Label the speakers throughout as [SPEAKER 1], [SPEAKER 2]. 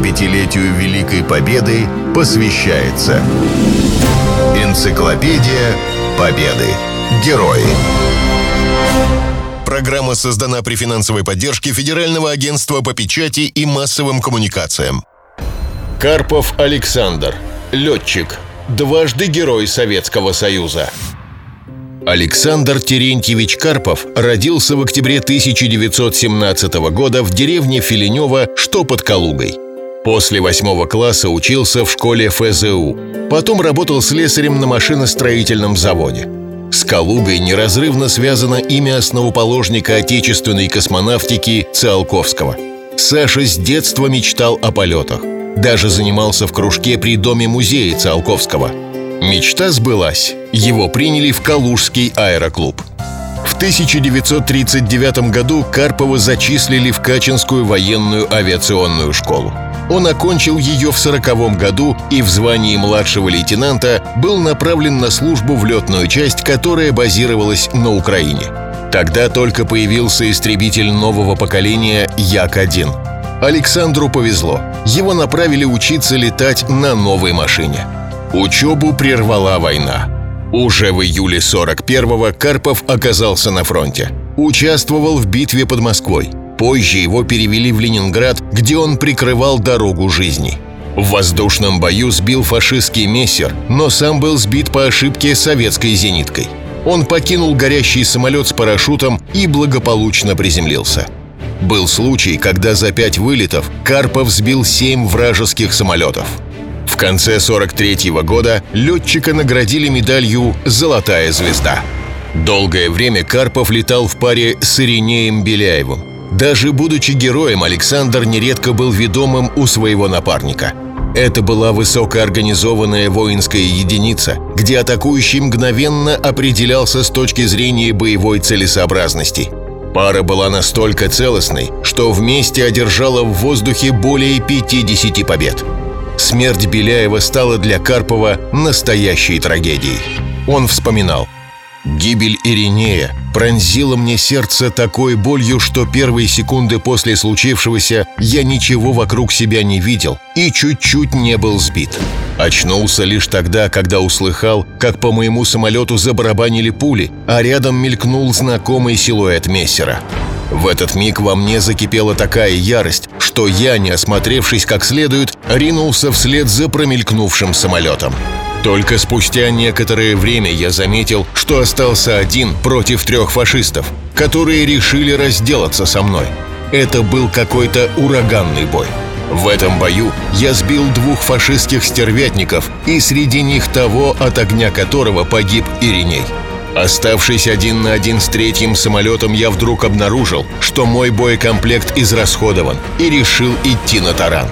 [SPEAKER 1] 75-летию Великой Победы посвящается Энциклопедия Победы. Герои. Программа создана при финансовой поддержке Федерального агентства по печати и массовым коммуникациям.
[SPEAKER 2] Карпов Александр. Летчик. Дважды Герой Советского Союза. Александр Терентьевич Карпов родился в октябре 1917 года в деревне Филинева, что под Калугой. После восьмого класса учился в школе ФЗУ. Потом работал слесарем на машиностроительном заводе. С Калугой неразрывно связано имя основоположника отечественной космонавтики Циолковского. Саша с детства мечтал о полетах. Даже занимался в кружке при доме музея Циолковского – Мечта сбылась. Его приняли в Калужский аэроклуб. В 1939 году Карпова зачислили в Качинскую военную авиационную школу. Он окончил ее в 1940 году и в звании младшего лейтенанта был направлен на службу в летную часть, которая базировалась на Украине. Тогда только появился истребитель нового поколения Як-1. Александру повезло. Его направили учиться летать на новой машине – Учебу прервала война. Уже в июле 41-го Карпов оказался на фронте. Участвовал в битве под Москвой. Позже его перевели в Ленинград, где он прикрывал дорогу жизни. В воздушном бою сбил фашистский мессер, но сам был сбит по ошибке советской зениткой. Он покинул горящий самолет с парашютом и благополучно приземлился. Был случай, когда за пять вылетов Карпов сбил семь вражеских самолетов – в конце 43 -го года летчика наградили медалью «Золотая звезда». Долгое время Карпов летал в паре с Иринеем Беляевым. Даже будучи героем, Александр нередко был ведомым у своего напарника. Это была высокоорганизованная воинская единица, где атакующий мгновенно определялся с точки зрения боевой целесообразности. Пара была настолько целостной, что вместе одержала в воздухе более 50 побед – Смерть Беляева стала для Карпова настоящей трагедией. Он вспоминал. Гибель Иринея пронзила мне сердце такой болью, что первые секунды после случившегося я ничего вокруг себя не видел и чуть-чуть не был сбит. Очнулся лишь тогда, когда услыхал, как по моему самолету забарабанили пули, а рядом мелькнул знакомый силуэт мессера. В этот миг во мне закипела такая ярость, что я, не осмотревшись как следует, ринулся вслед за промелькнувшим самолетом. Только спустя некоторое время я заметил, что остался один против трех фашистов, которые решили разделаться со мной. Это был какой-то ураганный бой. В этом бою я сбил двух фашистских стервятников и среди них того, от огня которого погиб Ириней. Оставшись один на один с третьим самолетом, я вдруг обнаружил, что мой боекомплект израсходован и решил идти на таран.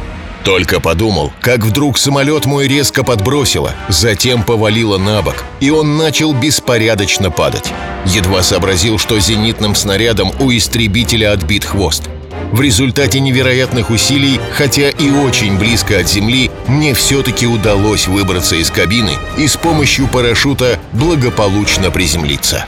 [SPEAKER 2] Только подумал, как вдруг самолет мой резко подбросило, затем повалило на бок, и он начал беспорядочно падать. Едва сообразил, что зенитным снарядом у истребителя отбит хвост. В результате невероятных усилий, хотя и очень близко от земли, мне все-таки удалось выбраться из кабины и с помощью парашюта благополучно приземлиться.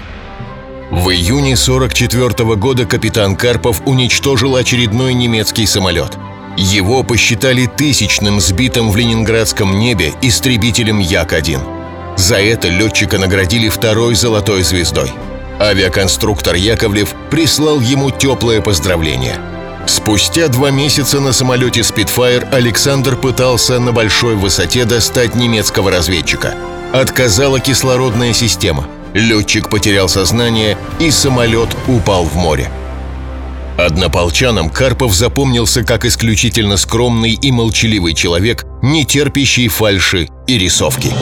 [SPEAKER 2] В июне 44 -го года капитан Карпов уничтожил очередной немецкий самолет. Его посчитали тысячным сбитым в ленинградском небе истребителем Як-1. За это летчика наградили второй золотой звездой. Авиаконструктор Яковлев прислал ему теплое поздравление – Спустя два месяца на самолете Spitfire Александр пытался на большой высоте достать немецкого разведчика. Отказала кислородная система. Летчик потерял сознание, и самолет упал в море. Однополчанам Карпов запомнился как исключительно скромный и молчаливый человек, не терпящий фальши и рисовки.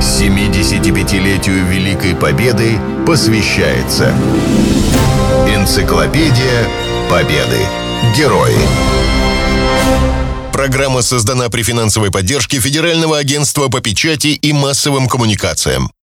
[SPEAKER 1] 75-летию Великой Победы посвящается Энциклопедия Победы. Герои. Программа создана при финансовой поддержке Федерального агентства по печати и массовым коммуникациям.